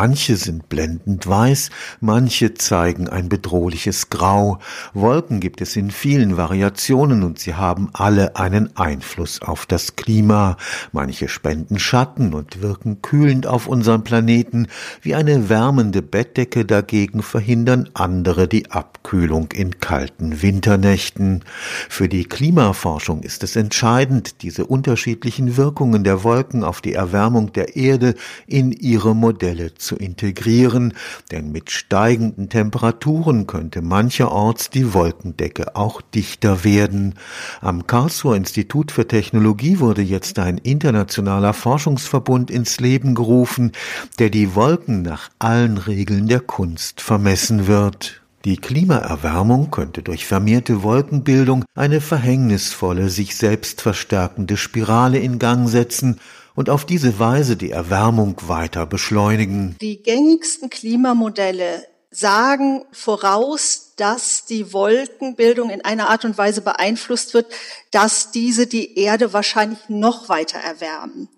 Manche sind blendend weiß, manche zeigen ein bedrohliches Grau. Wolken gibt es in vielen Variationen und sie haben alle einen Einfluss auf das Klima. Manche spenden Schatten und wirken kühlend auf unseren Planeten. Wie eine wärmende Bettdecke dagegen verhindern andere die Abkühlung in kalten Winternächten. Für die Klimaforschung ist es entscheidend, diese unterschiedlichen Wirkungen der Wolken auf die Erwärmung der Erde in ihre Modelle zu integrieren, denn mit steigenden Temperaturen könnte mancherorts die Wolkendecke auch dichter werden. Am Karlsruher Institut für Technologie wurde jetzt ein internationaler Forschungsverbund ins Leben gerufen, der die Wolken nach allen Regeln der Kunst vermessen wird. Die Klimaerwärmung könnte durch vermehrte Wolkenbildung eine verhängnisvolle, sich selbst verstärkende Spirale in Gang setzen und auf diese Weise die Erwärmung weiter beschleunigen. Die gängigsten Klimamodelle sagen voraus, dass die Wolkenbildung in einer Art und Weise beeinflusst wird, dass diese die Erde wahrscheinlich noch weiter erwärmen.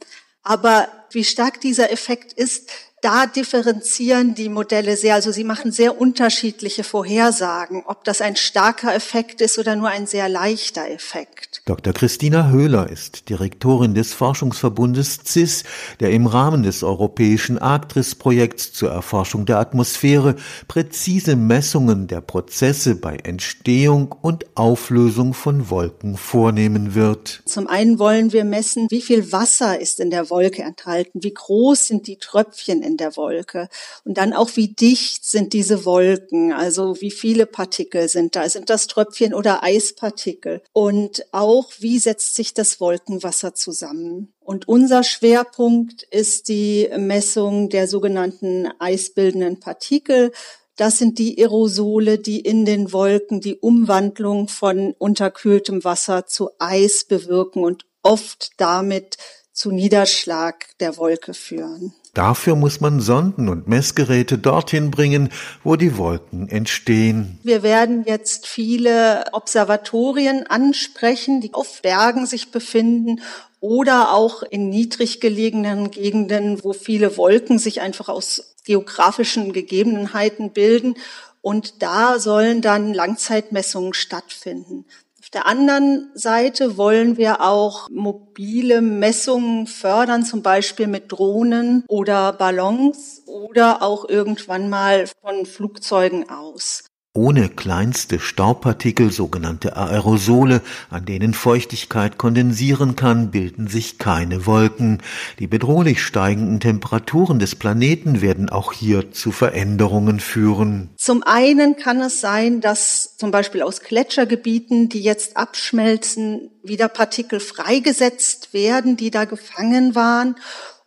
Aber wie stark dieser Effekt ist, da differenzieren die Modelle sehr. Also sie machen sehr unterschiedliche Vorhersagen, ob das ein starker Effekt ist oder nur ein sehr leichter Effekt. Dr. Christina Höhler ist Direktorin des Forschungsverbundes CIS, der im Rahmen des europäischen Arktris-Projekts zur Erforschung der Atmosphäre präzise Messungen der Prozesse bei Entstehung und Auflösung von Wolken vornehmen wird. Zum einen wollen wir messen, wie viel Wasser ist in der Wolke enthalten, wie groß sind die Tröpfchen in der Wolke. Und dann auch, wie dicht sind diese Wolken, also wie viele Partikel sind da, sind das Tröpfchen oder Eispartikel? Und auch, wie setzt sich das Wolkenwasser zusammen? Und unser Schwerpunkt ist die Messung der sogenannten eisbildenden Partikel. Das sind die Aerosole, die in den Wolken die Umwandlung von unterkühltem Wasser zu Eis bewirken und oft damit zu Niederschlag der Wolke führen. Dafür muss man Sonden und Messgeräte dorthin bringen, wo die Wolken entstehen. Wir werden jetzt viele Observatorien ansprechen, die auf Bergen sich befinden oder auch in niedrig gelegenen Gegenden, wo viele Wolken sich einfach aus geografischen Gegebenheiten bilden. Und da sollen dann Langzeitmessungen stattfinden der anderen Seite wollen wir auch mobile Messungen fördern, zum Beispiel mit Drohnen oder Ballons oder auch irgendwann mal von Flugzeugen aus. Ohne kleinste Staubpartikel, sogenannte Aerosole, an denen Feuchtigkeit kondensieren kann, bilden sich keine Wolken. Die bedrohlich steigenden Temperaturen des Planeten werden auch hier zu Veränderungen führen. Zum einen kann es sein, dass zum Beispiel aus Gletschergebieten, die jetzt abschmelzen, wieder Partikel freigesetzt werden, die da gefangen waren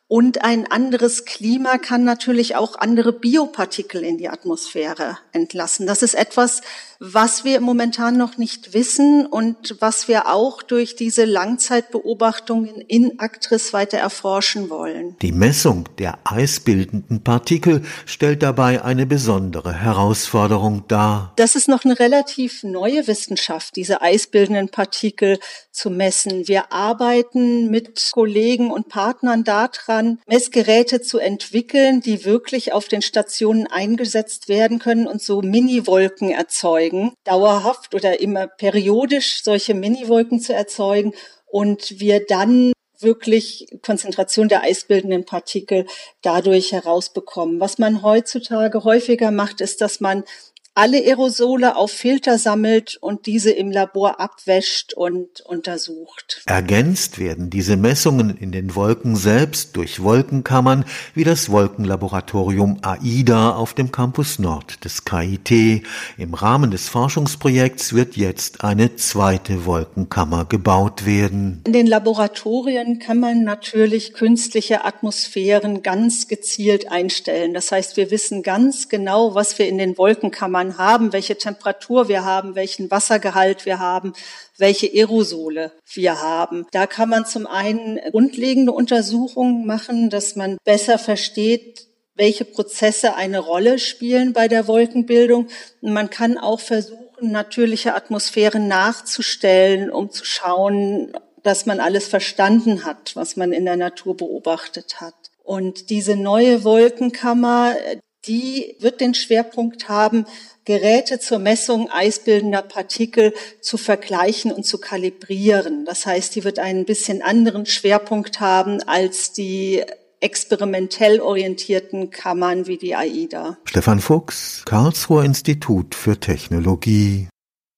und ein anderes Klima kann natürlich auch andere Biopartikel in die Atmosphäre entlassen. Das ist etwas, was wir momentan noch nicht wissen und was wir auch durch diese Langzeitbeobachtungen in Actris weiter erforschen wollen. Die Messung der eisbildenden Partikel stellt dabei eine besondere Herausforderung dar. Das ist noch eine relativ neue Wissenschaft, diese eisbildenden Partikel zu messen. Wir arbeiten mit Kollegen und Partnern daran, Messgeräte zu entwickeln, die wirklich auf den Stationen eingesetzt werden können und so Mini-Wolken erzeugen erzeugen, dauerhaft oder immer periodisch solche Miniwolken zu erzeugen und wir dann wirklich Konzentration der eisbildenden Partikel dadurch herausbekommen. Was man heutzutage häufiger macht, ist, dass man alle Aerosole auf Filter sammelt und diese im Labor abwäscht und untersucht. Ergänzt werden diese Messungen in den Wolken selbst durch Wolkenkammern wie das Wolkenlaboratorium AIDA auf dem Campus Nord des KIT. Im Rahmen des Forschungsprojekts wird jetzt eine zweite Wolkenkammer gebaut werden. In den Laboratorien kann man natürlich künstliche Atmosphären ganz gezielt einstellen. Das heißt, wir wissen ganz genau, was wir in den Wolkenkammern Jahren haben, welche Temperatur wir haben, welchen Wassergehalt wir haben, welche Aerosole wir haben. Da kann man zum einen grundlegende Untersuchungen machen, dass man besser versteht, welche Prozesse eine Rolle spielen bei der Wolkenbildung. man kann auch versuchen, natürliche Atmosphären nachzustellen, um zu schauen, dass man alles verstanden hat, was man in der Natur beobachtet hat. Und diese neue Wolkenkammer, die wird den Schwerpunkt haben, Geräte zur Messung eisbildender Partikel zu vergleichen und zu kalibrieren. Das heißt, die wird einen bisschen anderen Schwerpunkt haben als die experimentell orientierten Kammern wie die AIDA. Stefan Fuchs, Karlsruher Institut für Technologie.